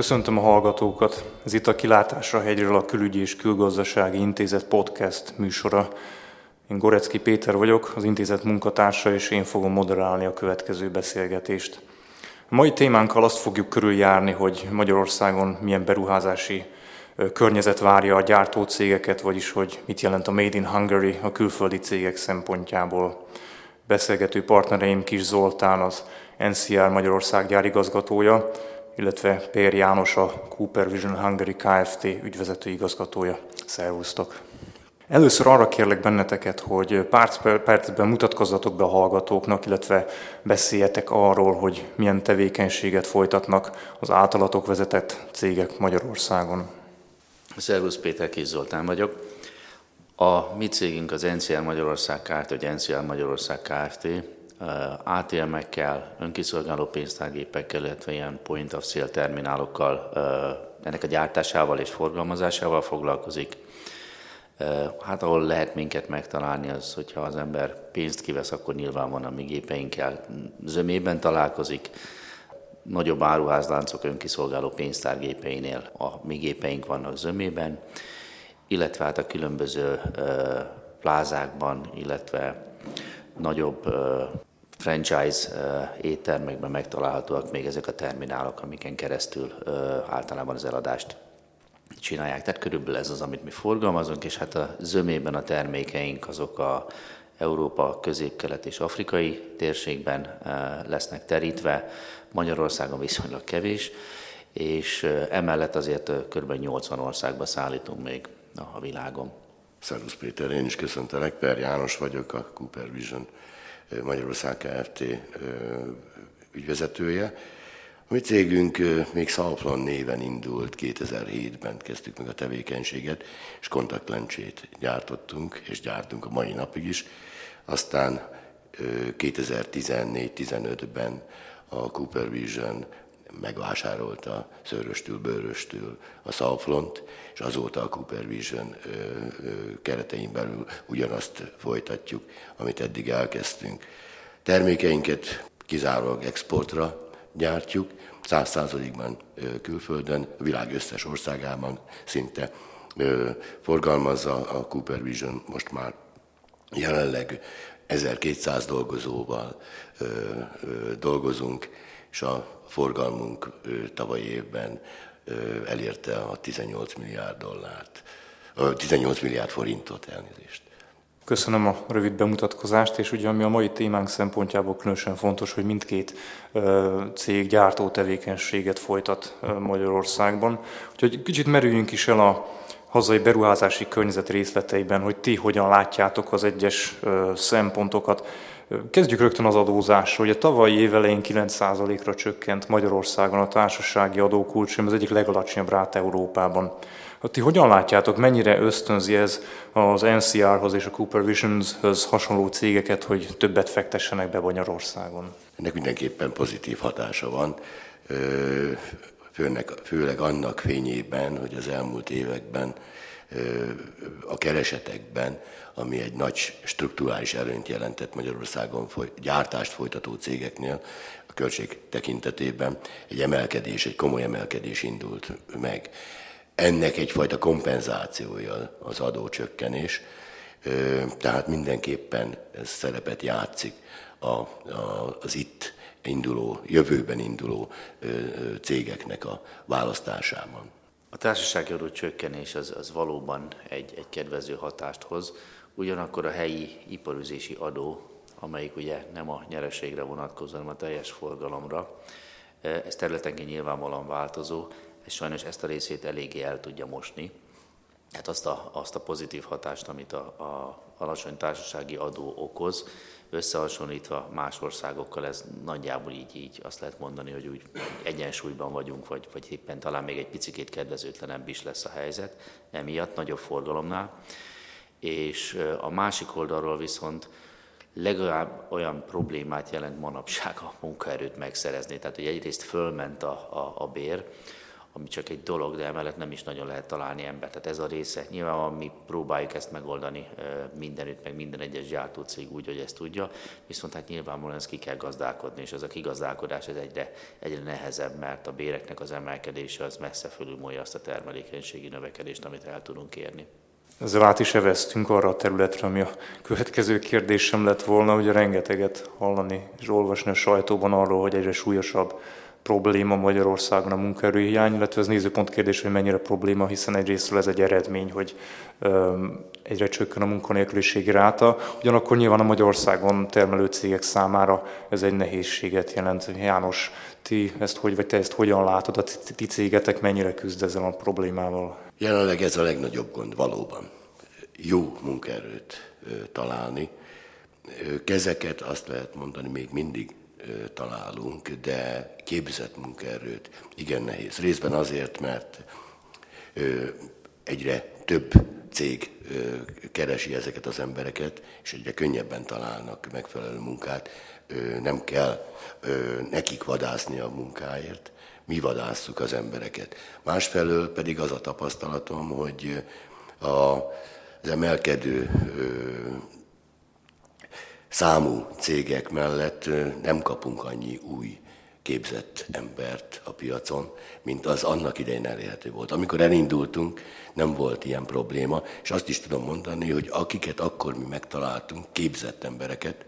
Köszöntöm a hallgatókat. Ez itt a Kilátásra hegyről a Külügyi és Külgazdasági Intézet podcast műsora. Én Gorecki Péter vagyok, az intézet munkatársa, és én fogom moderálni a következő beszélgetést. A mai témánkkal azt fogjuk körüljárni, hogy Magyarországon milyen beruházási környezet várja a gyártó cégeket, vagyis hogy mit jelent a Made in Hungary a külföldi cégek szempontjából. Beszélgető partnereim Kis Zoltán, az NCR Magyarország gyárigazgatója, illetve Pér János, a Cooper Vision Hungary Kft. ügyvezető igazgatója. Szervusztok! Először arra kérlek benneteket, hogy pár percben mutatkozzatok be a hallgatóknak, illetve beszéljetek arról, hogy milyen tevékenységet folytatnak az általatok vezetett cégek Magyarországon. Szervusz Péter Kis Zoltán vagyok. A mi cégünk az NCR Magyarország Kft. vagy NCR Magyarország Kft. ATM-ekkel, önkiszolgáló pénztárgépekkel, illetve ilyen point of sale terminálokkal, ennek a gyártásával és forgalmazásával foglalkozik. Hát ahol lehet minket megtalálni, az, hogyha az ember pénzt kivesz, akkor nyilván van a mi gépeinkkel zömében találkozik. Nagyobb áruházláncok önkiszolgáló pénztárgépeinél a mi gépeink vannak zömében, illetve hát a különböző plázákban, illetve nagyobb franchise éttermekben megtalálhatóak még ezek a terminálok, amiken keresztül általában az eladást csinálják. Tehát körülbelül ez az, amit mi forgalmazunk, és hát a zömében a termékeink azok a Európa, közép-kelet és afrikai térségben lesznek terítve, Magyarországon viszonylag kevés, és emellett azért kb. 80 országba szállítunk még a világon. Szervusz Péter, én is köszöntelek, Per János vagyok, a Cooper Vision Magyarország Kft. ügyvezetője. A mi cégünk még Szalplan néven indult, 2007-ben kezdtük meg a tevékenységet, és kontaktlencsét gyártottunk, és gyártunk a mai napig is. Aztán 2014-15-ben a Cooper Vision megvásárolta szöröstül, bőröstül a Szalflont, és azóta a Cooper Vision keretein belül ugyanazt folytatjuk, amit eddig elkezdtünk. Termékeinket kizárólag exportra gyártjuk, száz százalékban külföldön, a világ összes országában szinte forgalmazza a Cooper Vision most már jelenleg 1200 dolgozóval dolgozunk, és a forgalmunk tavaly évben elérte a 18 milliárd dollárt, 18 milliárd forintot elnézést. Köszönöm a rövid bemutatkozást, és ugye ami a mai témánk szempontjából különösen fontos, hogy mindkét cég gyártó tevékenységet folytat Magyarországban. Úgyhogy kicsit merüljünk is el a hazai beruházási környezet részleteiben, hogy ti hogyan látjátok az egyes szempontokat. Kezdjük rögtön az adózásról. Ugye tavalyi évelején 9%-ra csökkent Magyarországon a társasági adókulcs, ez egyik legalacsonyabb rát Európában. Hát ti hogyan látjátok, mennyire ösztönzi ez az NCR-hoz és a Cooper Visions-höz hasonló cégeket, hogy többet fektessenek be Magyarországon? Ennek mindenképpen pozitív hatása van, főleg annak fényében, hogy az elmúlt években a keresetekben, ami egy nagy strukturális előnyt jelentett Magyarországon foly, gyártást folytató cégeknél, a költség tekintetében egy emelkedés, egy komoly emelkedés indult meg. Ennek egyfajta kompenzációja az adócsökkenés, tehát mindenképpen ez szerepet játszik a, a, az itt induló, jövőben induló cégeknek a választásában. A társasági adó csökkenés az, az valóban egy, egy kedvező hatást hoz, ugyanakkor a helyi iparüzési adó, amelyik ugye nem a nyereségre vonatkozó, hanem a teljes forgalomra, ez területenként nyilvánvalóan változó, és sajnos ezt a részét eléggé el tudja mosni. Tehát azt a, azt a pozitív hatást, amit a, a alacsony társasági adó okoz, összehasonlítva más országokkal, ez nagyjából így, így azt lehet mondani, hogy úgy egyensúlyban vagyunk, vagy, vagy éppen talán még egy picit kedvezőtlenebb is lesz a helyzet, emiatt nagyobb forgalomnál. És a másik oldalról viszont legalább olyan problémát jelent manapság a munkaerőt megszerezni. Tehát, hogy egyrészt fölment a, a, a bér, ami csak egy dolog, de emellett nem is nagyon lehet találni embert. Tehát ez a része. Nyilván mi próbáljuk ezt megoldani mindenütt, meg minden egyes gyártócég úgy, hogy ezt tudja, viszont hát nyilvánvalóan ezt ki kell gazdálkodni, és ez a kigazdálkodás ez egyre, egyre nehezebb, mert a béreknek az emelkedése az messze fölülmúlja azt a termelékenységi növekedést, amit el tudunk érni. Ezzel át is eveztünk arra a területre, ami a következő kérdésem lett volna, hogy rengeteget hallani és olvasni a sajtóban arról, hogy egyre súlyosabb probléma Magyarországon a munkaerőhiány, illetve ez nézőpont kérdés, hogy mennyire probléma, hiszen egyrésztről ez egy eredmény, hogy egyre csökken a munkanélküliségi ráta, ugyanakkor nyilván a Magyarországon termelő cégek számára ez egy nehézséget jelent. János, ti ezt hogy, vagy te ezt hogyan látod, a ti cégetek mennyire küzd ezzel a problémával? Jelenleg ez a legnagyobb gond valóban. Jó munkaerőt találni. Kezeket azt lehet mondani még mindig találunk, de képzett munkaerőt igen nehéz. Részben azért, mert egyre több cég keresi ezeket az embereket, és egyre könnyebben találnak megfelelő munkát. Nem kell nekik vadászni a munkáért, mi vadásszuk az embereket. Másfelől pedig az a tapasztalatom, hogy az emelkedő számú cégek mellett nem kapunk annyi új képzett embert a piacon, mint az annak idején elérhető volt. Amikor elindultunk, nem volt ilyen probléma, és azt is tudom mondani, hogy akiket akkor mi megtaláltunk, képzett embereket,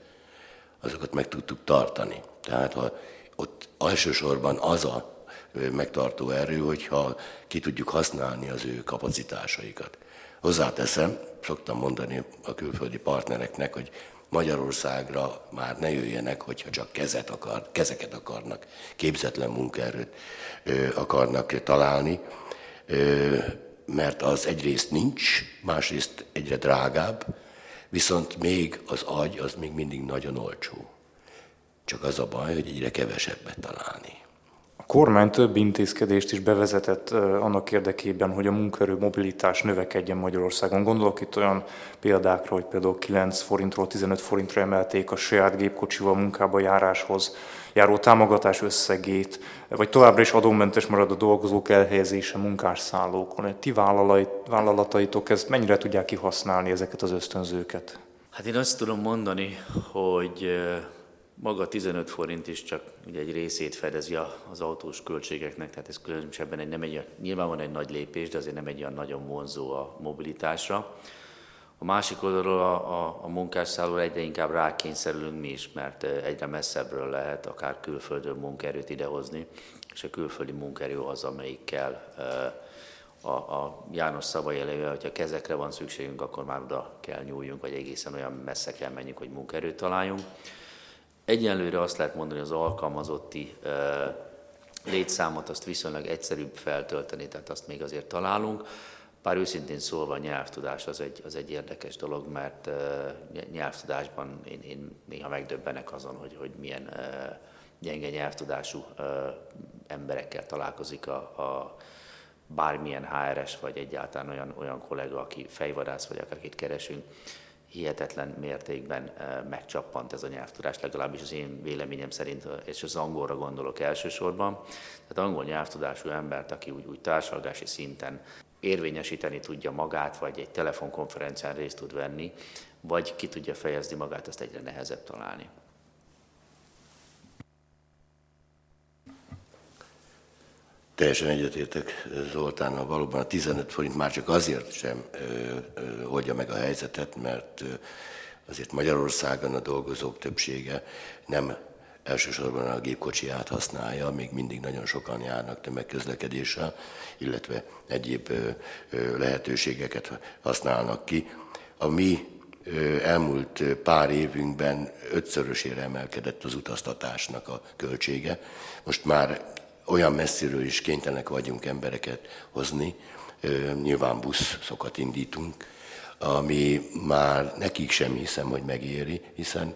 azokat meg tudtuk tartani. Tehát ha ott elsősorban az a megtartó erő, hogyha ki tudjuk használni az ő kapacitásaikat. Hozzáteszem, szoktam mondani a külföldi partnereknek, hogy Magyarországra már ne jöjjenek, hogyha csak kezet akar, kezeket akarnak, képzetlen munkaerőt akarnak találni, mert az egyrészt nincs, másrészt egyre drágább, viszont még az agy az még mindig nagyon olcsó. Csak az a baj, hogy egyre kevesebbet találni kormány több intézkedést is bevezetett annak érdekében, hogy a munkaerő mobilitás növekedjen Magyarországon. Gondolok itt olyan példákra, hogy például 9 forintról 15 forintra emelték a saját gépkocsival munkába járáshoz járó támogatás összegét, vagy továbbra is adómentes marad a dolgozók elhelyezése munkásszállókon. Ti vállalataitok ezt mennyire tudják kihasználni ezeket az ösztönzőket? Hát én azt tudom mondani, hogy maga 15 forint is csak egy részét fedezi az autós költségeknek, tehát ez különösebben egy, nem egy, nyilván van egy nagy lépés, de azért nem egy olyan nagyon vonzó a mobilitásra. A másik oldalról a, a, a munkásszállóra egyre inkább rákényszerülünk mi is, mert egyre messzebbről lehet akár külföldön munkaerőt idehozni, és a külföldi munkaerő az, amelyikkel a, a János szavai elejére, hogyha kezekre van szükségünk, akkor már oda kell nyúljunk, vagy egészen olyan messze kell menjünk, hogy munkaerőt találjunk. Egyenlőre azt lehet mondani, hogy az alkalmazotti létszámot azt viszonylag egyszerűbb feltölteni, tehát azt még azért találunk. Bár őszintén szólva a nyelvtudás az egy, az egy érdekes dolog, mert uh, nyelvtudásban én, én néha megdöbbenek azon, hogy, hogy milyen uh, gyenge nyelvtudású emberekkel találkozik a, a bármilyen HRS, vagy egyáltalán olyan, olyan kollega, aki fejvadász, vagy akit keresünk hihetetlen mértékben megcsappant ez a nyelvtudás, legalábbis az én véleményem szerint, és az angolra gondolok elsősorban. Tehát angol nyelvtudású embert, aki úgy, úgy társadalmi szinten érvényesíteni tudja magát, vagy egy telefonkonferencián részt tud venni, vagy ki tudja fejezni magát, azt egyre nehezebb találni. Teljesen egyetértek Zoltánnal, valóban a 15 forint már csak azért sem oldja meg a helyzetet, mert azért Magyarországon a dolgozók többsége nem elsősorban a gépkocsiját használja, még mindig nagyon sokan járnak tömegközlekedéssel, illetve egyéb lehetőségeket használnak ki. A mi elmúlt pár évünkben ötszörösére emelkedett az utaztatásnak a költsége. Most már olyan messziről is kénytelenek vagyunk embereket hozni, nyilván buszokat indítunk, ami már nekik sem hiszem, hogy megéri, hiszen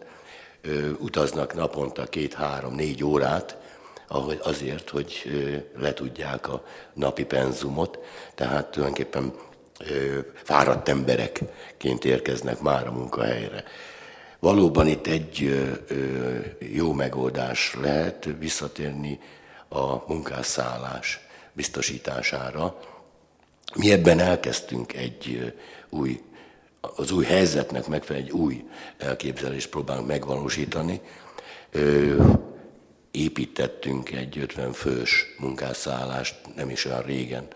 utaznak naponta két-három-négy órát, ahogy azért, hogy letudják a napi penzumot, tehát tulajdonképpen fáradt emberekként érkeznek már a munkahelyre. Valóban itt egy jó megoldás lehet visszatérni a munkásszállás biztosítására. Mi ebben elkezdtünk egy új, az új helyzetnek megfelelő egy új elképzelést próbálunk megvalósítani. Építettünk egy 50 fős munkásszállást nem is olyan régen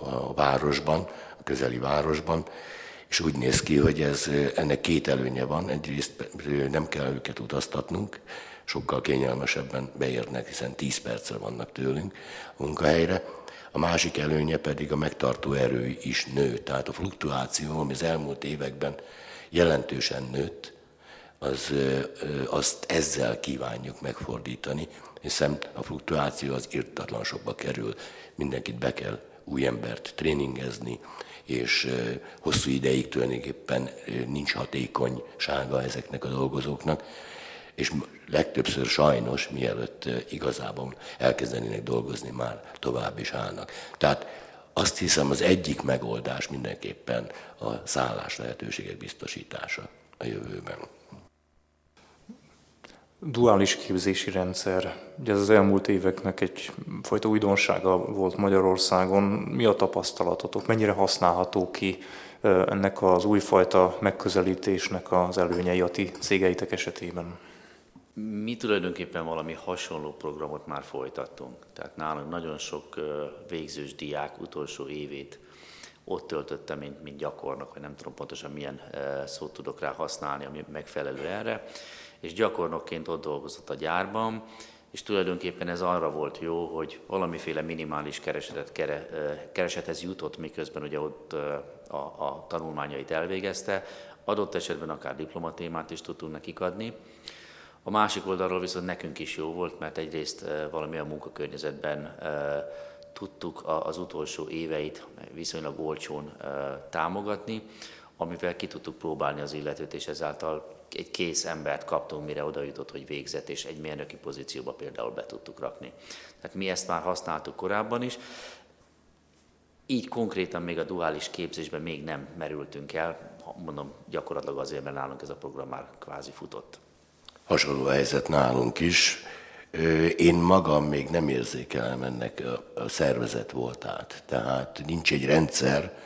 a városban, a közeli városban, és úgy néz ki, hogy ez, ennek két előnye van. Egyrészt nem kell őket utaztatnunk, sokkal kényelmesebben beérnek, hiszen 10 percre vannak tőlünk a munkahelyre. A másik előnye pedig a megtartó erő is nő. Tehát a fluktuáció, ami az elmúlt években jelentősen nőtt, az, azt ezzel kívánjuk megfordítani, hiszen a fluktuáció az irtatlan sokba kerül. Mindenkit be kell új embert tréningezni, és hosszú ideig tulajdonképpen nincs hatékonysága ezeknek a dolgozóknak, és legtöbbször sajnos, mielőtt igazában elkezdenének dolgozni, már tovább is állnak. Tehát azt hiszem az egyik megoldás mindenképpen a szállás lehetőségek biztosítása a jövőben duális képzési rendszer. Ugye ez az elmúlt éveknek egy fajta újdonsága volt Magyarországon. Mi a tapasztalatotok? Mennyire használható ki ennek az újfajta megközelítésnek az előnyei a ti cégeitek esetében? Mi tulajdonképpen valami hasonló programot már folytattunk. Tehát nálunk nagyon sok végzős diák utolsó évét ott töltötte, mint, mint gyakornok, vagy nem tudom pontosan milyen szót tudok rá használni, ami megfelelő erre és gyakornokként ott dolgozott a gyárban, és tulajdonképpen ez arra volt jó, hogy valamiféle minimális keresetet, kere, keresethez jutott, miközben ugye ott a, a tanulmányait elvégezte, adott esetben akár diplomatémát is tudtunk nekik adni. A másik oldalról viszont nekünk is jó volt, mert egyrészt valamilyen munkakörnyezetben tudtuk az utolsó éveit viszonylag olcsón támogatni, amivel ki tudtuk próbálni az illetőt, és ezáltal egy kész embert kaptunk, mire oda jutott, hogy végzett, és egy mérnöki pozícióba például be tudtuk rakni. Tehát mi ezt már használtuk korábban is. Így konkrétan még a duális képzésben még nem merültünk el, mondom, gyakorlatilag azért, mert nálunk ez a program már kvázi futott. Hasonló helyzet nálunk is. Én magam még nem érzékelem ennek a szervezet voltát. Tehát nincs egy rendszer,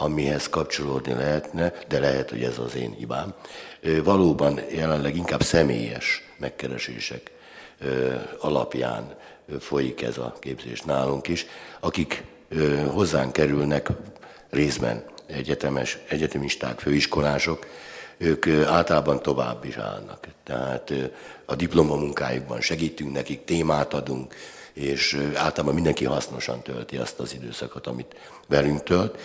amihez kapcsolódni lehetne, de lehet, hogy ez az én hibám. Valóban jelenleg inkább személyes megkeresések alapján folyik ez a képzés nálunk is, akik hozzánk kerülnek részben egyetemes, egyetemisták, főiskolások, ők általában tovább is állnak. Tehát a diplomamunkájukban segítünk nekik, témát adunk, és általában mindenki hasznosan tölti azt az időszakot, amit velünk tölt.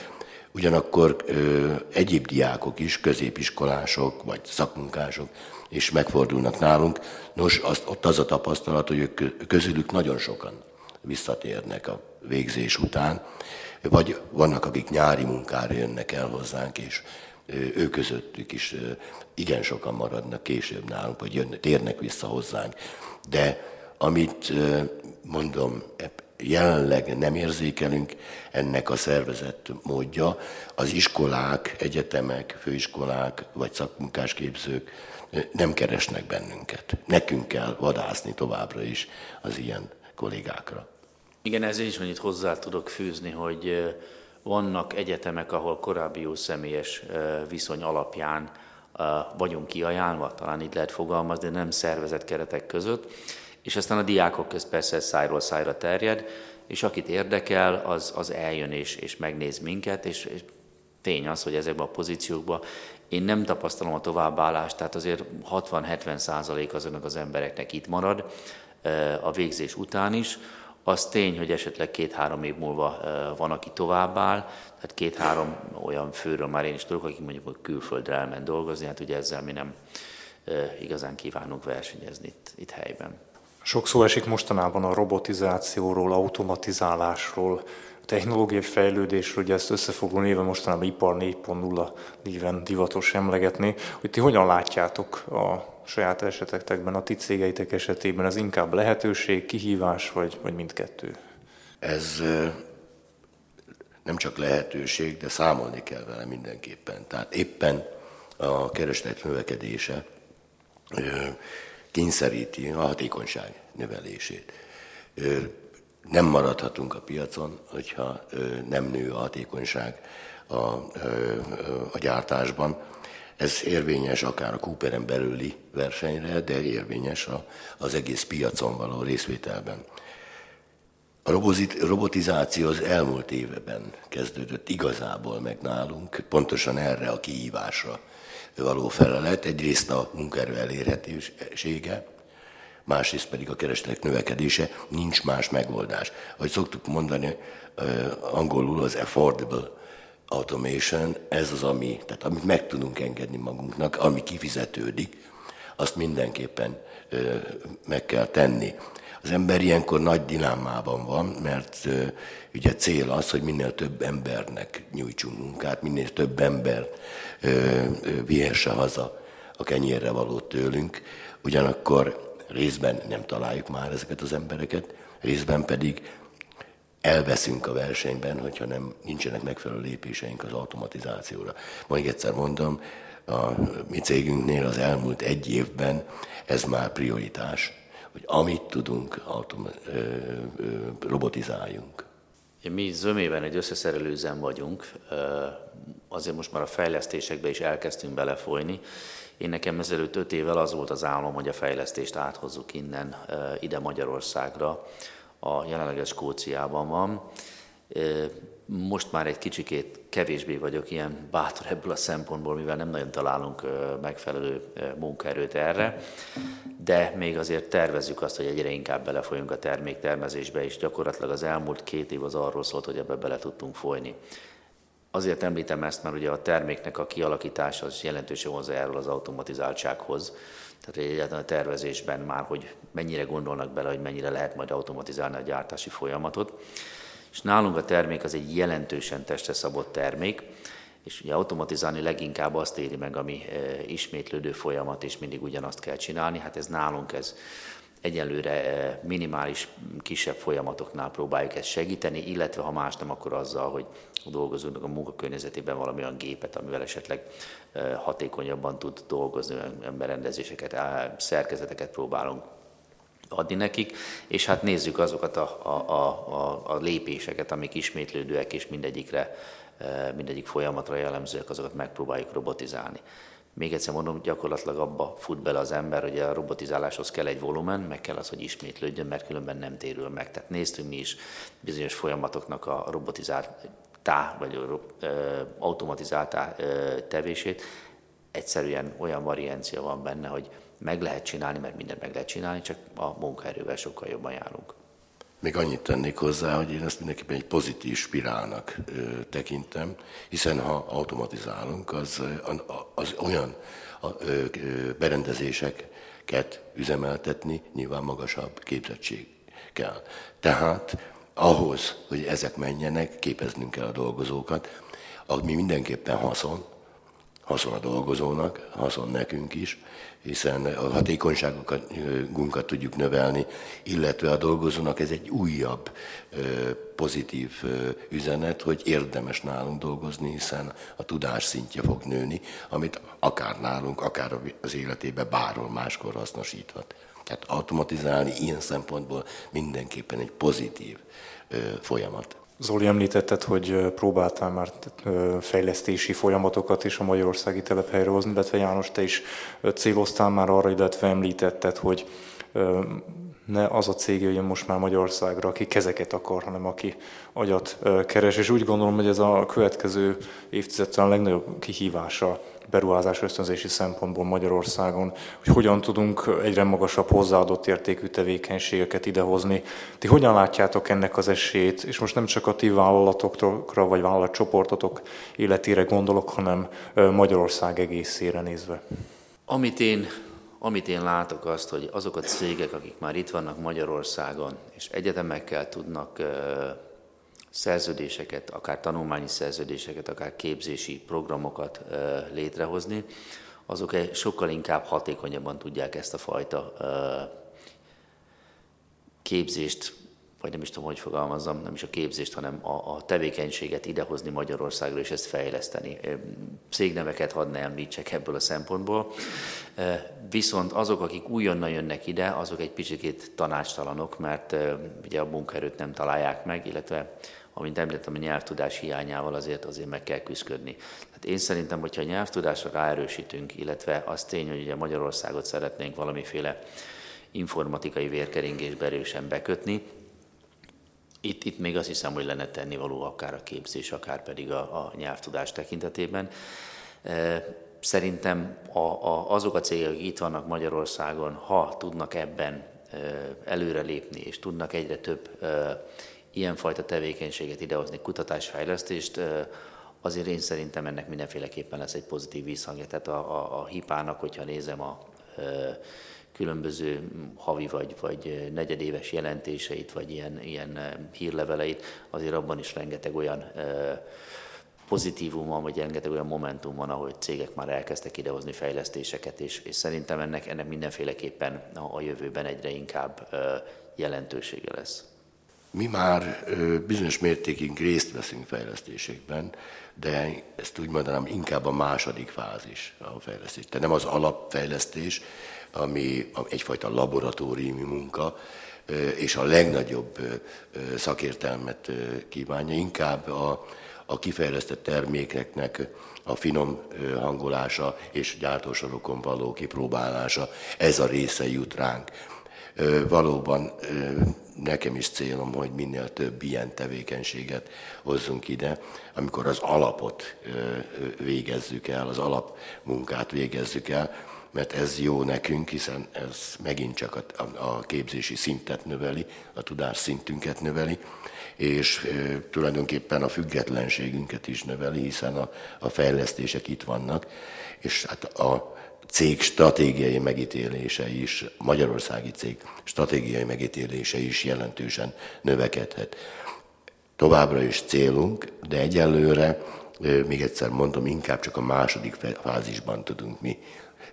Ugyanakkor ö, egyéb diákok is, középiskolások vagy szakmunkások is megfordulnak nálunk. Nos, azt, ott az a tapasztalat, hogy ők közülük nagyon sokan visszatérnek a végzés után, vagy vannak, akik nyári munkára jönnek el hozzánk, és ő közöttük is igen sokan maradnak később nálunk, vagy jönnek, térnek vissza hozzánk. De amit mondom, jelenleg nem érzékelünk ennek a szervezett módja. Az iskolák, egyetemek, főiskolák vagy szakmunkásképzők nem keresnek bennünket. Nekünk kell vadászni továbbra is az ilyen kollégákra. Igen, ez is annyit hozzá tudok fűzni, hogy vannak egyetemek, ahol korábbi jó személyes viszony alapján vagyunk kiajánlva, talán így lehet fogalmazni, de nem szervezett keretek között és aztán a diákok közt persze szájról szájra terjed, és akit érdekel, az, az eljön és, és megnéz minket, és, és tény az, hogy ezekben a pozíciókban én nem tapasztalom a továbbállást, tehát azért 60-70 százalék azoknak az embereknek itt marad a végzés után is. Az tény, hogy esetleg két-három év múlva van, aki továbbáll, tehát két-három olyan főről már én is tudok, aki mondjuk hogy külföldre elment dolgozni, hát ugye ezzel mi nem igazán kívánunk versenyezni itt, itt helyben. Sok szó esik mostanában a robotizációról, automatizálásról, a technológiai fejlődésről, ugye ezt összefogló néve mostanában ipar 4.0 néven divatos emlegetni, hogy ti hogyan látjátok a saját esetekben, a ti cégeitek esetében, ez inkább lehetőség, kihívás, vagy, vagy mindkettő? Ez nem csak lehetőség, de számolni kell vele mindenképpen. Tehát éppen a kereslet növekedése kényszeríti a hatékonyság növelését. nem maradhatunk a piacon, hogyha nem nő a hatékonyság a, a gyártásban. Ez érvényes akár a Cooperen belüli versenyre, de érvényes az egész piacon való részvételben. A robotizáció az elmúlt éveben kezdődött igazából meg nálunk, pontosan erre a kihívásra való felelet. Egyrészt a munkaerő elérhetősége, másrészt pedig a keresletek növekedése, nincs más megoldás. Ahogy szoktuk mondani, angolul az affordable automation, ez az, ami, tehát amit meg tudunk engedni magunknak, ami kifizetődik, azt mindenképpen meg kell tenni. Az ember ilyenkor nagy dilemmában van, mert ugye cél az, hogy minél több embernek nyújtsunk munkát, minél több ember vihesse haza a kenyérre való tőlünk, ugyanakkor részben nem találjuk már ezeket az embereket, részben pedig elveszünk a versenyben, hogyha nem, nincsenek megfelelő lépéseink az automatizációra. Majd egyszer mondom, a mi cégünknél az elmúlt egy évben ez már prioritás, hogy amit tudunk, autom, ö, ö, robotizáljunk. Mi zömében egy összeszerelőzem vagyunk, azért most már a fejlesztésekbe is elkezdtünk belefolyni. Én nekem ezelőtt öt évvel az volt az álom, hogy a fejlesztést áthozzuk innen, ide Magyarországra. A jelenleges Skóciában van. Most már egy kicsikét kevésbé vagyok ilyen bátor ebből a szempontból, mivel nem nagyon találunk megfelelő munkaerőt erre, de még azért tervezzük azt, hogy egyre inkább belefolyunk a terméktermezésbe, és gyakorlatilag az elmúlt két év az arról szólt, hogy ebbe bele tudtunk folyni. Azért említem ezt, mert ugye a terméknek a kialakítása az jelentősen hozzájárul az automatizáltsághoz. Tehát egyáltalán a tervezésben már, hogy mennyire gondolnak bele, hogy mennyire lehet majd automatizálni a gyártási folyamatot. És nálunk a termék az egy jelentősen testre szabott termék, és ugye automatizálni leginkább azt éri meg, ami e, ismétlődő folyamat, és mindig ugyanazt kell csinálni. Hát ez nálunk ez egyelőre e, minimális, kisebb folyamatoknál próbáljuk ezt segíteni, illetve ha más nem, akkor azzal, hogy dolgozunk a munkakörnyezetében valamilyen gépet, amivel esetleg e, hatékonyabban tud dolgozni, emberrendezéseket, szerkezeteket próbálunk adni nekik, és hát nézzük azokat a, a, a, a lépéseket, amik ismétlődőek, és mindegyikre, e, mindegyik folyamatra jellemzőek, azokat megpróbáljuk robotizálni. Még egyszer mondom, gyakorlatilag abba fut bele az ember, hogy a robotizáláshoz kell egy volumen, meg kell az, hogy ismétlődjön, mert különben nem térül meg. Tehát néztünk mi is bizonyos folyamatoknak a robotizáltá, vagy automatizáltá tevését. Egyszerűen olyan variancia van benne, hogy meg lehet csinálni, mert mindent meg lehet csinálni, csak a munkaerővel sokkal jobban járunk. Még annyit tennék hozzá, hogy én ezt mindenképpen egy pozitív spirálnak ö, tekintem, hiszen ha automatizálunk, az, az olyan a, ö, berendezéseket üzemeltetni, nyilván magasabb képzettség kell. Tehát ahhoz, hogy ezek menjenek, képeznünk kell a dolgozókat, ami mindenképpen haszon, haszon a dolgozónak, haszon nekünk is, hiszen a hatékonyságunkat tudjuk növelni, illetve a dolgozónak ez egy újabb pozitív üzenet, hogy érdemes nálunk dolgozni, hiszen a tudás szintje fog nőni, amit akár nálunk, akár az életébe bárhol máskor hasznosíthat. Tehát automatizálni ilyen szempontból mindenképpen egy pozitív folyamat. Zoli említetted, hogy próbáltál már fejlesztési folyamatokat is a magyarországi telephelyre hozni, illetve János, te is céloztál már arra, illetve említetted, hogy ne az a cég jöjjön most már Magyarországra, aki kezeket akar, hanem aki agyat keres. És úgy gondolom, hogy ez a következő évtizedben a legnagyobb kihívása beruházás ösztönzési szempontból Magyarországon, hogy hogyan tudunk egyre magasabb hozzáadott értékű tevékenységeket idehozni. Ti hogyan látjátok ennek az esélyét, és most nem csak a ti vállalatokra vagy vállalatcsoportotok életére gondolok, hanem Magyarország egészére nézve. Amit én, amit én látok azt, hogy azok a cégek, akik már itt vannak Magyarországon, és egyetemekkel tudnak szerződéseket, akár tanulmányi szerződéseket, akár képzési programokat létrehozni, azok sokkal inkább hatékonyabban tudják ezt a fajta képzést vagy nem is tudom, hogy fogalmazzam, nem is a képzést, hanem a, a tevékenységet idehozni Magyarországra és ezt fejleszteni. Cégneveket hadd ne említsek ebből a szempontból. Viszont azok, akik újonnan jönnek ide, azok egy picit tanácstalanok, mert ugye a munkaerőt nem találják meg, illetve amint említettem, a nyelvtudás hiányával azért azért meg kell küzdködni. Hát én szerintem, hogyha a nyelvtudásra ráerősítünk, illetve az tény, hogy ugye Magyarországot szeretnénk valamiféle informatikai vérkeringésbe erősen bekötni, itt, itt még azt hiszem, hogy lenne tennivaló akár a képzés, akár pedig a, a nyelvtudás tekintetében. Szerintem a, a, azok a cégek, akik itt vannak Magyarországon, ha tudnak ebben előrelépni, és tudnak egyre több ilyenfajta tevékenységet idehozni, kutatásfejlesztést, azért én szerintem ennek mindenféleképpen lesz egy pozitív visszhangja. Tehát a, a, a hipának, hogyha nézem a különböző havi vagy, vagy negyedéves jelentéseit, vagy ilyen, ilyen hírleveleit, azért abban is rengeteg olyan pozitívum van, vagy rengeteg olyan momentum van, ahogy cégek már elkezdtek idehozni fejlesztéseket, és, és szerintem ennek, ennek mindenféleképpen a, a jövőben egyre inkább jelentősége lesz. Mi már bizonyos mértékig részt veszünk fejlesztésekben, de ezt úgy mondanám inkább a második fázis a fejlesztés. Tehát nem az alapfejlesztés, ami egyfajta laboratóriumi munka, és a legnagyobb szakértelmet kívánja, inkább a, a kifejlesztett termékeknek a finom hangolása és gyártósorokon való kipróbálása, ez a része jut ránk. Valóban nekem is célom, hogy minél több ilyen tevékenységet hozzunk ide, amikor az alapot végezzük el, az alapmunkát végezzük el, mert ez jó nekünk, hiszen ez megint csak a, a képzési szintet növeli, a tudás szintünket növeli, és e, tulajdonképpen a függetlenségünket is növeli, hiszen a, a fejlesztések itt vannak, és hát a cég stratégiai megítélése is, magyarországi cég stratégiai megítélése is jelentősen növekedhet. Továbbra is célunk, de egyelőre, még egyszer mondom, inkább csak a második fázisban tudunk mi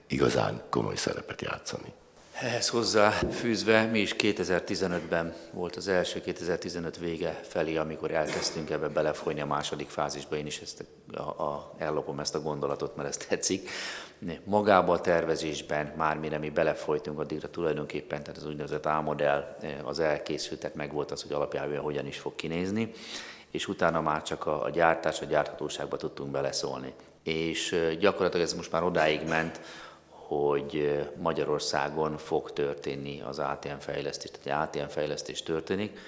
igazán komoly szerepet játszani. Ehhez hozzá fűzve, mi is 2015-ben volt az első 2015 vége felé, amikor elkezdtünk ebbe belefolyni a második fázisba. Én is ezt a, a, ellopom ezt a gondolatot, mert ezt tetszik. Magába a tervezésben, már mire mi belefolytunk, addigra tulajdonképpen, tehát az úgynevezett A-modell az elkészült, tehát meg volt az, hogy alapjában hogyan is fog kinézni, és utána már csak a, a gyártás, a gyárthatóságba tudtunk beleszólni. És gyakorlatilag ez most már odáig ment, hogy Magyarországon fog történni az ATM fejlesztés, tehát ATM fejlesztés történik,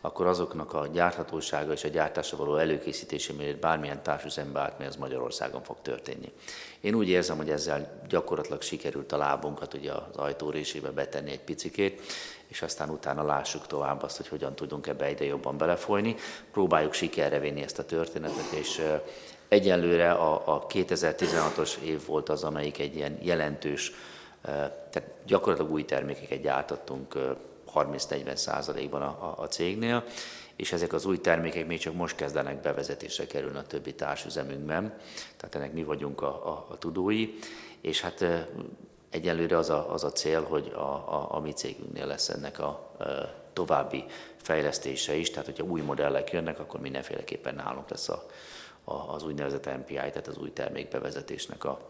akkor azoknak a gyárthatósága és a gyártásra való előkészítése, miért bármilyen társüzembe átmegy, az Magyarországon fog történni. Én úgy érzem, hogy ezzel gyakorlatilag sikerült a lábunkat ugye az ajtórésébe betenni egy picikét, és aztán utána lássuk tovább azt, hogy hogyan tudunk ebbe egyre jobban belefolyni. Próbáljuk sikerre vinni ezt a történetet, és Egyelőre a, a 2016-os év volt az, amelyik egy ilyen jelentős, tehát gyakorlatilag új termékeket gyártottunk 30-40 százalékban a, a, cégnél, és ezek az új termékek még csak most kezdenek bevezetésre kerülni a többi társüzemünkben, tehát ennek mi vagyunk a, a, a tudói, és hát egyelőre az a, az a cél, hogy a, a, a mi cégünknél lesz ennek a, a további fejlesztése is, tehát hogyha új modellek jönnek, akkor mindenféleképpen nálunk lesz a, az úgynevezett MPI, tehát az új termékbevezetésnek a,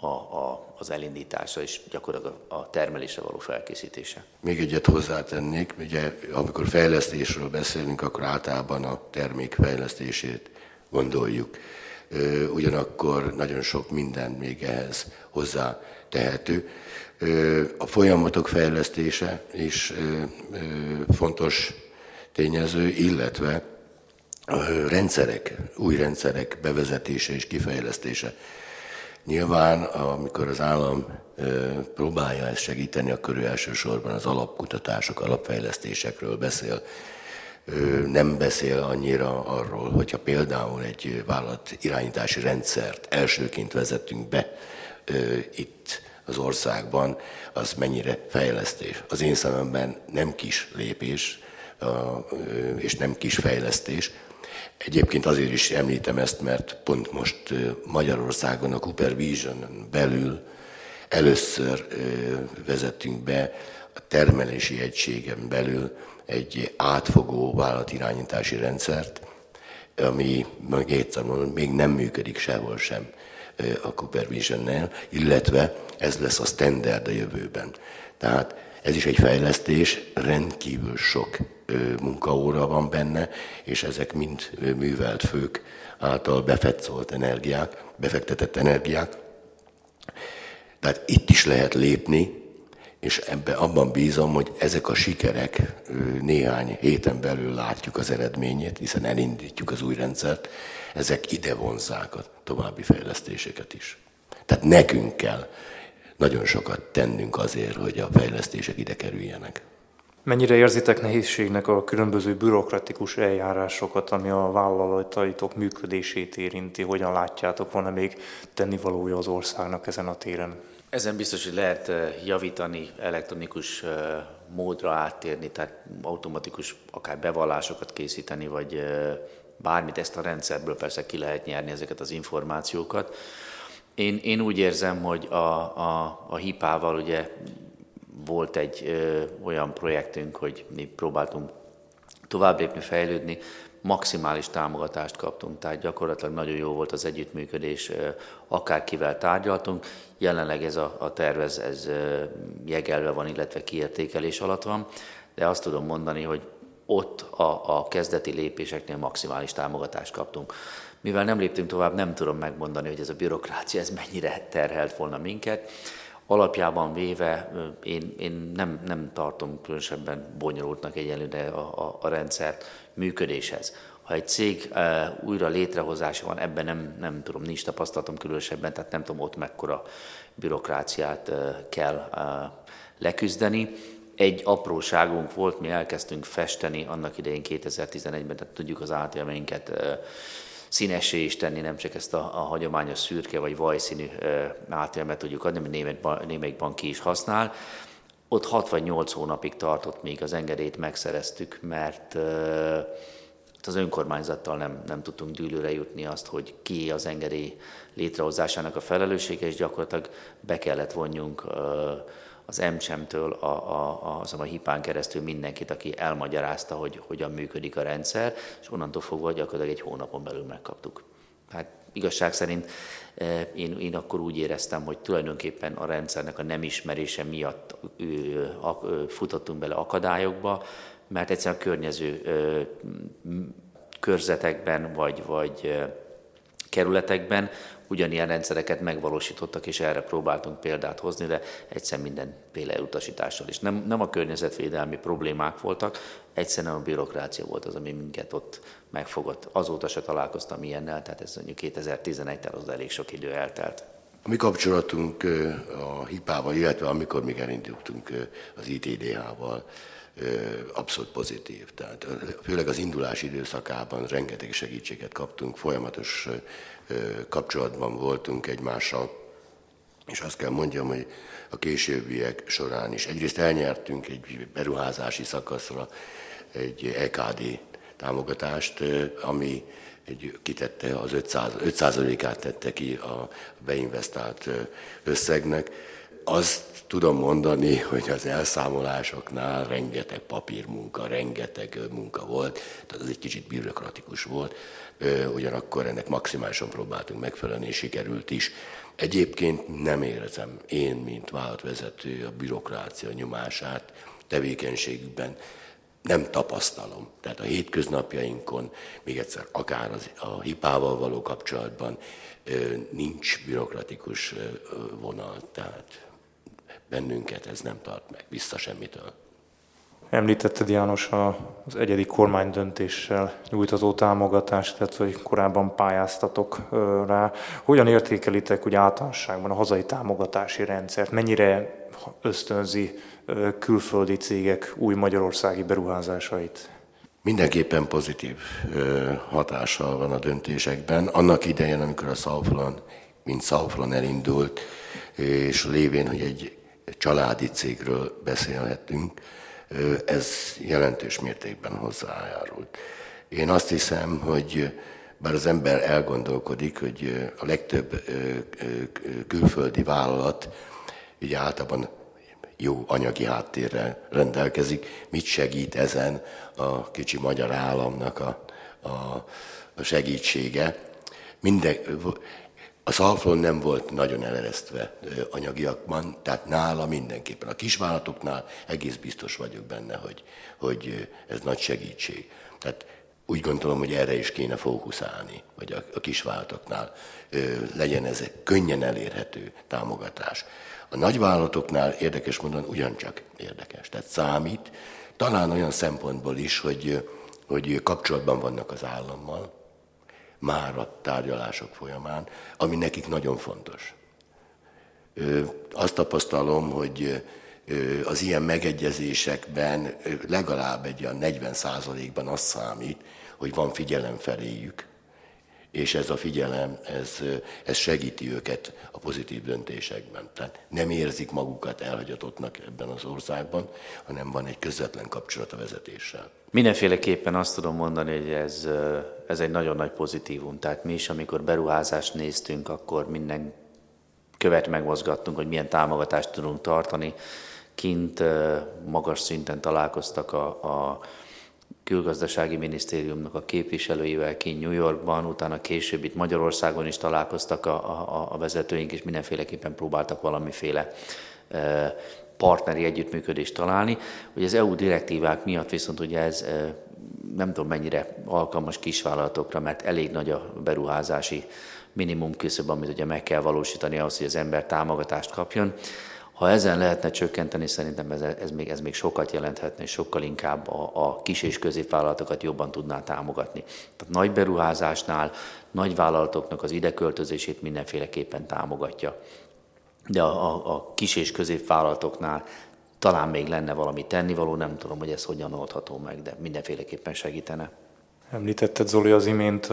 a, a, az elindítása és gyakorlatilag a termelésre való felkészítése. Még egyet hozzátennék, ugye amikor fejlesztésről beszélünk, akkor általában a termék fejlesztését gondoljuk. Ugyanakkor nagyon sok minden még ehhez hozzá tehető. A folyamatok fejlesztése is fontos tényező, illetve rendszerek, új rendszerek bevezetése és kifejlesztése. Nyilván, amikor az állam próbálja ezt segíteni, akkor ő elsősorban az alapkutatások, alapfejlesztésekről beszél. Nem beszél annyira arról, hogyha például egy vállalat irányítási rendszert elsőként vezetünk be itt az országban, az mennyire fejlesztés. Az én szememben nem kis lépés, és nem kis fejlesztés, Egyébként azért is említem ezt, mert pont most Magyarországon a Cooper Vision belül először vezettünk be a termelési egységen belül egy átfogó vállalatirányítási rendszert, ami még nem működik sehol sem a Cooper vision illetve ez lesz a standard a jövőben. Tehát ez is egy fejlesztés, rendkívül sok munkaóra van benne, és ezek mind művelt fők által befetszolt energiák, befektetett energiák. Tehát itt is lehet lépni, és ebbe abban bízom, hogy ezek a sikerek néhány héten belül látjuk az eredményét, hiszen elindítjuk az új rendszert, ezek ide vonzák a további fejlesztéseket is. Tehát nekünk kell nagyon sokat tennünk azért, hogy a fejlesztések ide kerüljenek. Mennyire érzitek nehézségnek a különböző bürokratikus eljárásokat, ami a vállalataitok működését érinti? Hogyan látjátok, van-e még tennivalója az országnak ezen a téren? Ezen biztos, hogy lehet javítani, elektronikus módra áttérni, tehát automatikus akár bevallásokat készíteni, vagy bármit ezt a rendszerből persze ki lehet nyerni ezeket az információkat. Én, én úgy érzem, hogy a, a, a hipával ugye volt egy ö, olyan projektünk, hogy mi próbáltunk tovább lépni, fejlődni, maximális támogatást kaptunk, tehát gyakorlatilag nagyon jó volt az együttműködés, akárkivel tárgyaltunk. Jelenleg ez a, a tervez ez jegelve van, illetve kiértékelés alatt van, de azt tudom mondani, hogy ott a, a kezdeti lépéseknél maximális támogatást kaptunk. Mivel nem léptünk tovább, nem tudom megmondani, hogy ez a bürokrácia ez mennyire terhelt volna minket. Alapjában véve én, én nem, nem tartom különösebben bonyolultnak egyelőre a, a, a rendszert működéshez. Ha egy cég uh, újra létrehozása van, ebben nem, nem tudom, nincs tapasztalatom különösebben, tehát nem tudom ott mekkora bürokráciát uh, kell uh, leküzdeni. Egy apróságunk volt, mi elkezdtünk festeni annak idején 2011-ben, tehát tudjuk az uh, színessé is tenni, nem csak ezt a, a hagyományos szürke vagy vajszínű átélmet tudjuk adni, amit némelyik bank ki is használ. Ott 6 vagy 8 hónapig tartott, míg az engedélyt megszereztük, mert az önkormányzattal nem, nem tudtunk dűlőre jutni azt, hogy ki az engedély létrehozásának a felelőssége, és gyakorlatilag be kellett vonjunk az MCSEM-től a, a, az a hipán keresztül mindenkit, aki elmagyarázta, hogy hogyan működik a rendszer, és onnantól fogva gyakorlatilag egy hónapon belül megkaptuk. Hát igazság szerint én, én akkor úgy éreztem, hogy tulajdonképpen a rendszernek a nem ismerése miatt futottunk bele akadályokba, mert egyszerűen a környező körzetekben vagy, vagy kerületekben ugyanilyen rendszereket megvalósítottak, és erre próbáltunk példát hozni, de egyszer mindenféle utasítással is. Nem, nem a környezetvédelmi problémák voltak, egyszerűen a bürokrácia volt az, ami minket ott megfogott. Azóta se találkoztam ilyennel, tehát ez mondjuk 2011 tel az elég sok idő eltelt. A mi kapcsolatunk a hipával, illetve amikor még elindultunk az ITDH-val, abszolút pozitív. Tehát főleg az indulás időszakában rengeteg segítséget kaptunk, folyamatos kapcsolatban voltunk egymással, és azt kell mondjam, hogy a későbbiek során is egyrészt elnyertünk egy beruházási szakaszra egy EKD támogatást, ami egy, kitette az 5%-át tette ki a beinvestált összegnek. Azt tudom mondani, hogy az elszámolásoknál rengeteg papírmunka, rengeteg munka volt, tehát az egy kicsit bürokratikus volt, ugyanakkor ennek maximálisan próbáltunk megfelelni, és sikerült is. Egyébként nem érzem én, mint vállalatvezető, a bürokrácia nyomását tevékenységükben nem tapasztalom. Tehát a hétköznapjainkon, még egyszer, akár az, a hipával való kapcsolatban nincs bürokratikus vonal, tehát bennünket ez nem tart meg vissza semmitől. Említetted János az egyedi kormány döntéssel nyújtozó támogatást, tehát hogy korábban pályáztatok rá. Hogyan értékelitek úgy általánosságban a hazai támogatási rendszert? Mennyire ösztönzi külföldi cégek új magyarországi beruházásait? Mindenképpen pozitív hatással van a döntésekben. Annak idején, amikor a Southland, mint Southland elindult, és lévén, hogy egy családi cégről beszélhetünk, ez jelentős mértékben hozzájárult. Én azt hiszem, hogy bár az ember elgondolkodik, hogy a legtöbb külföldi vállalat ugye általában jó anyagi háttérrel rendelkezik. Mit segít ezen a kicsi magyar államnak a, a, a segítsége? Minden, a szalfron nem volt nagyon eleresztve anyagiakban, tehát nála mindenképpen. A kisvállalatoknál egész biztos vagyok benne, hogy, hogy ez nagy segítség. Tehát úgy gondolom, hogy erre is kéne fókuszálni, hogy a, a kisvállalatoknál legyen ez egy könnyen elérhető támogatás. A nagyvállalatoknál érdekes módon ugyancsak érdekes, tehát számít, talán olyan szempontból is, hogy, hogy kapcsolatban vannak az állammal, már a tárgyalások folyamán, ami nekik nagyon fontos. Azt tapasztalom, hogy az ilyen megegyezésekben legalább egy olyan 40 ban az számít, hogy van figyelem feléjük, és ez a figyelem, ez, ez segíti őket a pozitív döntésekben. Tehát nem érzik magukat elhagyatottnak ebben az országban, hanem van egy közvetlen kapcsolat a vezetéssel. Mindenféleképpen azt tudom mondani, hogy ez, ez egy nagyon nagy pozitívum. Tehát mi is, amikor beruházást néztünk, akkor minden követ megmozgattunk, hogy milyen támogatást tudunk tartani. Kint magas szinten találkoztak a, a külgazdasági minisztériumnak a képviselőivel ki New Yorkban, utána később itt Magyarországon is találkoztak a, a, a vezetőink, és mindenféleképpen próbáltak valamiféle partneri együttműködést találni. Ugye az EU direktívák miatt viszont ugye ez nem tudom mennyire alkalmas kisvállalatokra, mert elég nagy a beruházási minimum küszöb, amit ugye meg kell valósítani ahhoz, hogy az ember támogatást kapjon. Ha ezen lehetne csökkenteni, szerintem ez, ez, még, ez még sokat jelenthetne, és sokkal inkább a, a kis és középvállalatokat jobban tudná támogatni. Tehát nagy beruházásnál nagy vállalatoknak az ideköltözését mindenféleképpen támogatja. De a, a, a kis és középvállalatoknál talán még lenne valami tennivaló, nem tudom, hogy ez hogyan oldható meg, de mindenféleképpen segítene. Említetted Zoli az imént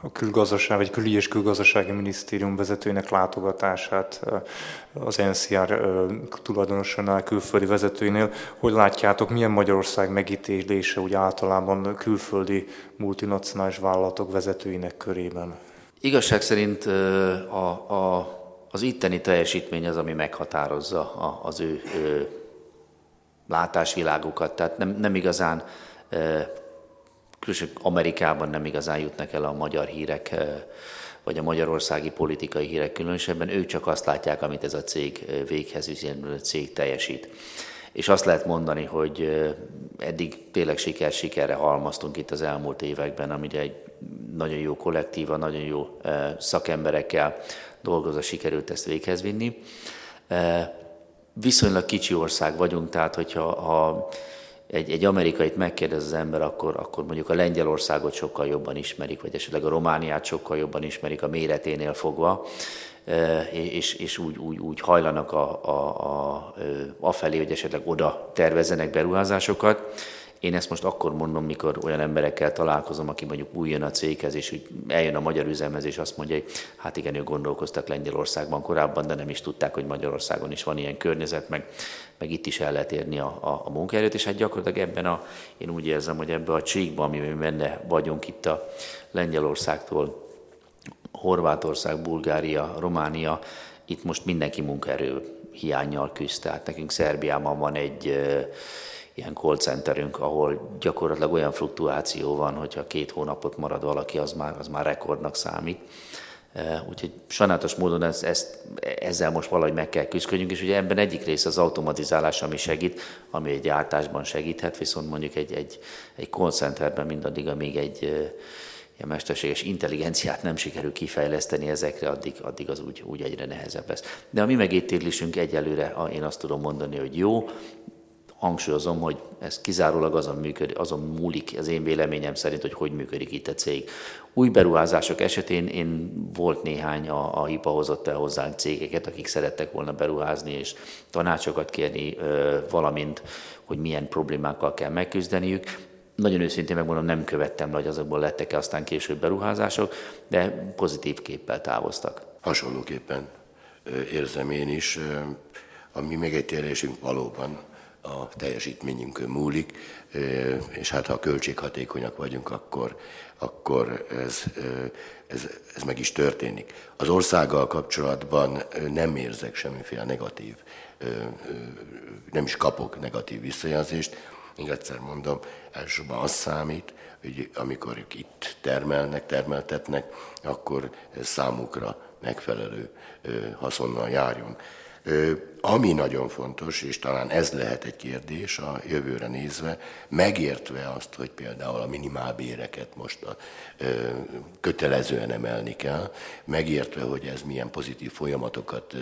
a külgazdaság, vagy külügyi és külgazdasági minisztérium vezetőinek látogatását az NCR tulajdonosánál, külföldi vezetőinél. Hogy látjátok, milyen Magyarország megítélése úgy általában külföldi multinacionális vállalatok vezetőinek körében? Igazság szerint a, a, az itteni teljesítmény az, ami meghatározza az ő, ő látásvilágukat. Tehát nem, nem igazán különösen Amerikában nem igazán jutnak el a magyar hírek, vagy a magyarországi politikai hírek különösebben, ők csak azt látják, amit ez a cég véghez a cég teljesít. És azt lehet mondani, hogy eddig tényleg siker sikerre halmaztunk itt az elmúlt években, amire egy nagyon jó kollektíva, nagyon jó szakemberekkel dolgozva sikerült ezt véghez vinni. Viszonylag kicsi ország vagyunk, tehát hogyha ha egy, egy amerikait megkérdez az ember, akkor, akkor mondjuk a Lengyelországot sokkal jobban ismerik, vagy esetleg a Romániát sokkal jobban ismerik a méreténél fogva, e, és, és úgy, úgy, úgy hajlanak a, a, a, a felé, hogy esetleg oda tervezzenek beruházásokat. Én ezt most akkor mondom, mikor olyan emberekkel találkozom, aki mondjuk új a céghez, és úgy eljön a magyar üzemhez, és azt mondja, hogy hát igen, ők gondolkoztak Lengyelországban korábban, de nem is tudták, hogy Magyarországon is van ilyen környezet, meg, meg itt is el lehet érni a, a, a munkaerőt, és hát gyakorlatilag ebben a, én úgy érzem, hogy ebben a csíkban, amiben benne vagyunk itt a Lengyelországtól, Horvátország, Bulgária, Románia, itt most mindenki munkaerő hiányjal küzd. Tehát nekünk Szerbiában van egy ilyen call centerünk, ahol gyakorlatilag olyan fluktuáció van, hogyha két hónapot marad valaki, az már, az már rekordnak számít. E, úgyhogy sajnálatos módon ezt, ezt, ezzel most valahogy meg kell küzdködjünk, és ugye ebben egyik része az automatizálás, ami segít, ami egy gyártásban segíthet, viszont mondjuk egy, egy, egy call centerben mindaddig, amíg egy e, ilyen mesterséges intelligenciát nem sikerül kifejleszteni ezekre, addig, addig az úgy, úgy egyre nehezebb lesz. De a mi megítélésünk egyelőre, én azt tudom mondani, hogy jó, hangsúlyozom, hogy ez kizárólag azon, működik, azon múlik az én véleményem szerint, hogy hogy működik itt a cég. Új beruházások esetén én volt néhány, a, a HIPA hozott el hozzánk cégeket, akik szerettek volna beruházni és tanácsokat kérni, valamint, hogy milyen problémákkal kell megküzdeniük. Nagyon őszintén megmondom, nem követtem, hogy azokból lettek-e aztán később beruházások, de pozitív képpel távoztak. Hasonlóképpen érzem én is. A mi megítélésünk valóban a teljesítményünkön múlik, és hát ha költséghatékonyak vagyunk, akkor, akkor ez, ez, ez meg is történik. Az országgal kapcsolatban nem érzek semmiféle negatív, nem is kapok negatív visszajelzést. Még egyszer mondom, elsősorban az számít, hogy amikor ők itt termelnek, termeltetnek, akkor számukra megfelelő haszonnal járjon. Ami nagyon fontos, és talán ez lehet egy kérdés a jövőre nézve, megértve azt, hogy például a minimálbéreket most a, kötelezően emelni kell, megértve, hogy ez milyen pozitív folyamatokat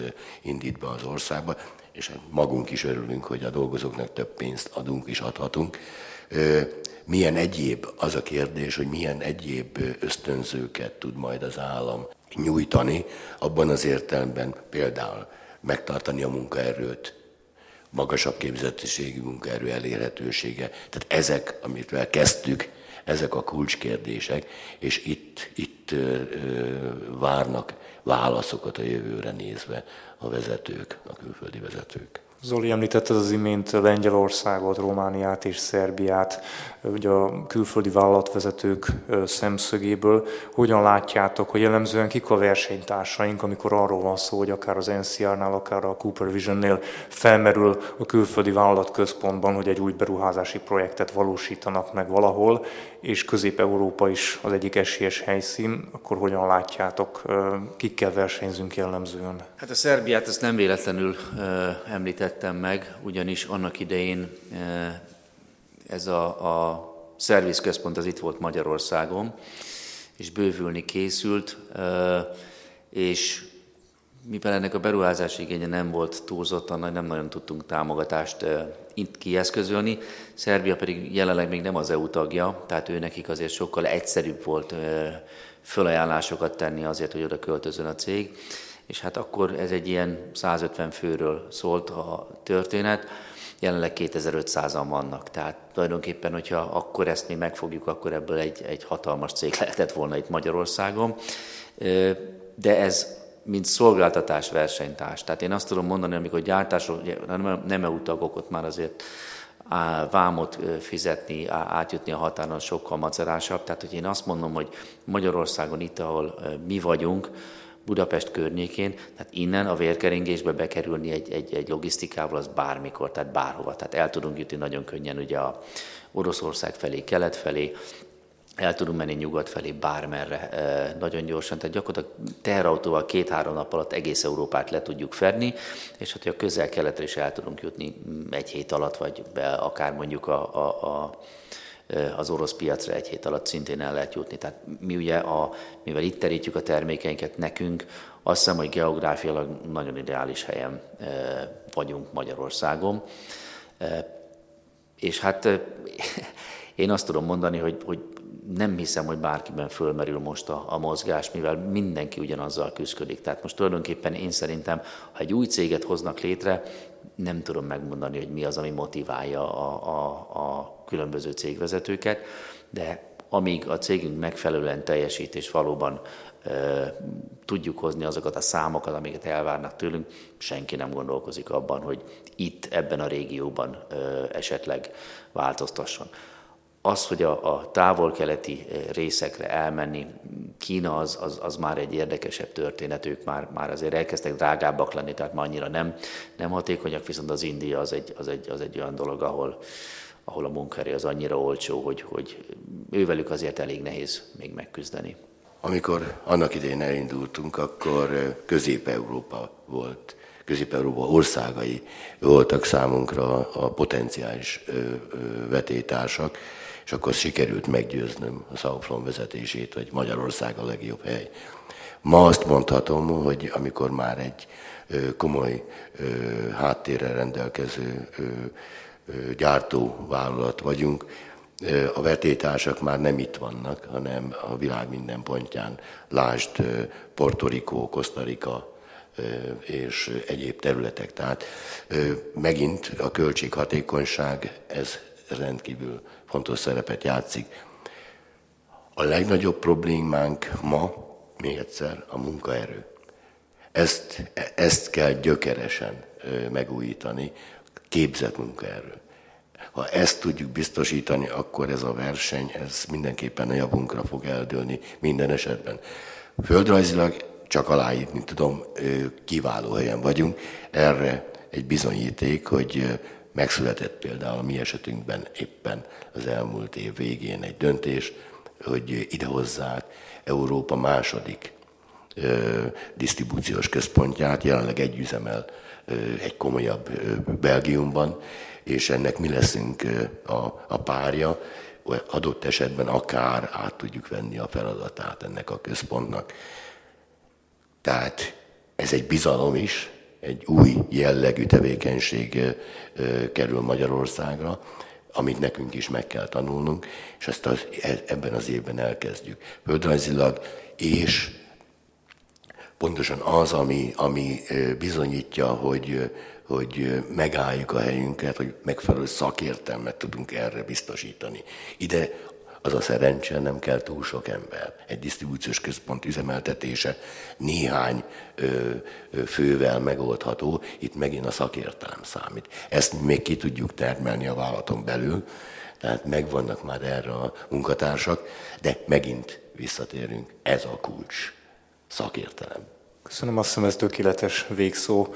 indít be az országba, és hát magunk is örülünk, hogy a dolgozóknak több pénzt adunk és adhatunk. Milyen egyéb, az a kérdés, hogy milyen egyéb ösztönzőket tud majd az állam nyújtani, abban az értelemben például megtartani a munkaerőt, magasabb képzettségű munkaerő elérhetősége. Tehát ezek, amit kezdtük, ezek a kulcskérdések, és itt, itt ö, ö, várnak válaszokat a jövőre nézve a vezetők, a külföldi vezetők. Zoli említette az imént Lengyelországot, Romániát és Szerbiát, ugye a külföldi vállalatvezetők szemszögéből. Hogyan látjátok, hogy jellemzően kik a versenytársaink, amikor arról van szó, hogy akár az NCR-nál, akár a Cooper Vision-nél felmerül a külföldi vállalatközpontban, hogy egy új beruházási projektet valósítanak meg valahol, és Közép-Európa is az egyik esélyes helyszín, akkor hogyan látjátok, kikkel versenyzünk jellemzően? Hát a Szerbiát ezt nem véletlenül említettem meg, ugyanis annak idején ez a, a szervizközpont az itt volt Magyarországon, és bővülni készült, és mivel ennek a beruházási igénye nem volt túlzottan nem nagyon tudtunk támogatást itt kieszközölni. Szerbia pedig jelenleg még nem az EU tagja, tehát ő nekik azért sokkal egyszerűbb volt fölajánlásokat tenni azért, hogy oda költözön a cég. És hát akkor ez egy ilyen 150 főről szólt a történet, jelenleg 2500-an vannak. Tehát tulajdonképpen, hogyha akkor ezt mi megfogjuk, akkor ebből egy, egy hatalmas cég lehetett volna itt Magyarországon. De ez mint szolgáltatás versenytárs. Tehát én azt tudom mondani, amikor gyártásról, nem EU tagok, ott már azért vámot fizetni, átjutni a határon sokkal macerásabb. Tehát, hogy én azt mondom, hogy Magyarországon itt, ahol mi vagyunk, Budapest környékén, tehát innen a vérkeringésbe bekerülni egy, egy, egy logisztikával az bármikor, tehát bárhova. Tehát el tudunk jutni nagyon könnyen ugye a Oroszország felé, kelet felé, el tudunk menni nyugat felé bármerre nagyon gyorsan, tehát gyakorlatilag teherautóval két-három nap alatt egész Európát le tudjuk fedni, és hát a közel-keletre is el tudunk jutni mm, egy hét alatt, vagy be, akár mondjuk a, a, a az orosz piacra egy hét alatt szintén el lehet jutni. Tehát mi ugye, a, mivel itt terítjük a termékeinket nekünk, azt hiszem, hogy geográfiailag nagyon ideális helyen vagyunk Magyarországon. És hát én azt tudom mondani, hogy, hogy nem hiszem, hogy bárkiben fölmerül most a, a mozgás, mivel mindenki ugyanazzal küzdik. Tehát most tulajdonképpen én szerintem, ha egy új céget hoznak létre, nem tudom megmondani, hogy mi az, ami motiválja a, a, a különböző cégvezetőket, de amíg a cégünk megfelelően teljesít, és valóban e, tudjuk hozni azokat a számokat, amiket elvárnak tőlünk, senki nem gondolkozik abban, hogy itt, ebben a régióban e, esetleg változtasson. Az, hogy a, a távol-keleti részekre elmenni, Kína az, az, az már egy érdekesebb történet, ők már, már azért elkezdtek drágábbak lenni, tehát már annyira nem, nem hatékonyak, viszont az India az egy, az egy, az egy olyan dolog, ahol, ahol a munkaerő az annyira olcsó, hogy, hogy ővelük azért elég nehéz még megküzdeni. Amikor annak idején elindultunk, akkor Közép-Európa volt, Közép-Európa országai voltak számunkra a potenciális vetétársak, és akkor sikerült meggyőznöm a Southflon vezetését, hogy Magyarország a legjobb hely. Ma azt mondhatom, hogy amikor már egy komoly háttérrel rendelkező gyártóvállalat vagyunk, a vetétársak már nem itt vannak, hanem a világ minden pontján. Lásd Puerto Rico, Costa Rica és egyéb területek. Tehát megint a költséghatékonyság, ez rendkívül fontos szerepet játszik. A legnagyobb problémánk ma, még egyszer, a munkaerő. Ezt, ezt kell gyökeresen megújítani, képzett munkaerő. Ha ezt tudjuk biztosítani, akkor ez a verseny, ez mindenképpen a javunkra fog eldőlni minden esetben. Földrajzilag csak aláírni tudom, kiváló helyen vagyunk. Erre egy bizonyíték, hogy megszületett például a mi esetünkben éppen az elmúlt év végén egy döntés, hogy idehozzák Európa második ö, disztribúciós központját, jelenleg egy üzemel egy komolyabb Belgiumban, és ennek mi leszünk a, a párja, adott esetben akár át tudjuk venni a feladatát ennek a központnak. Tehát ez egy bizalom is, egy új jellegű tevékenység kerül Magyarországra, amit nekünk is meg kell tanulnunk, és ezt az, e, ebben az évben elkezdjük. Földrajzilag és pontosan az, ami, ami bizonyítja, hogy, hogy megálljuk a helyünket, hogy megfelelő szakértelmet tudunk erre biztosítani. Ide az a szerencse, nem kell túl sok ember. Egy disztribúciós központ üzemeltetése néhány ö, ö, fővel megoldható, itt megint a szakértelem számít. Ezt még ki tudjuk termelni a vállalaton belül, tehát megvannak már erre a munkatársak, de megint visszatérünk, ez a kulcs, szakértelem. Köszönöm, azt hiszem ez tökéletes végszó.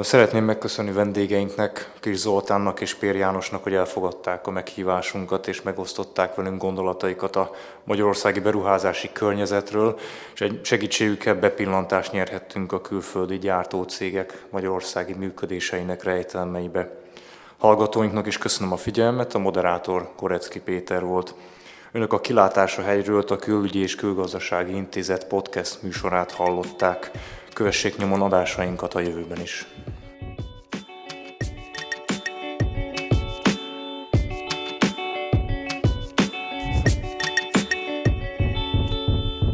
Szeretném megköszönni vendégeinknek, Kis Zoltánnak és Pér Jánosnak, hogy elfogadták a meghívásunkat és megosztották velünk gondolataikat a magyarországi beruházási környezetről, és egy segítségükkel bepillantást nyerhettünk a külföldi gyártócégek magyarországi működéseinek rejtelmeibe. Hallgatóinknak is köszönöm a figyelmet, a moderátor Korecki Péter volt. Önök a Kilátása helyről a Külügyi és Külgazdasági Intézet podcast műsorát hallották. Kövessék nyomon adásainkat a jövőben is.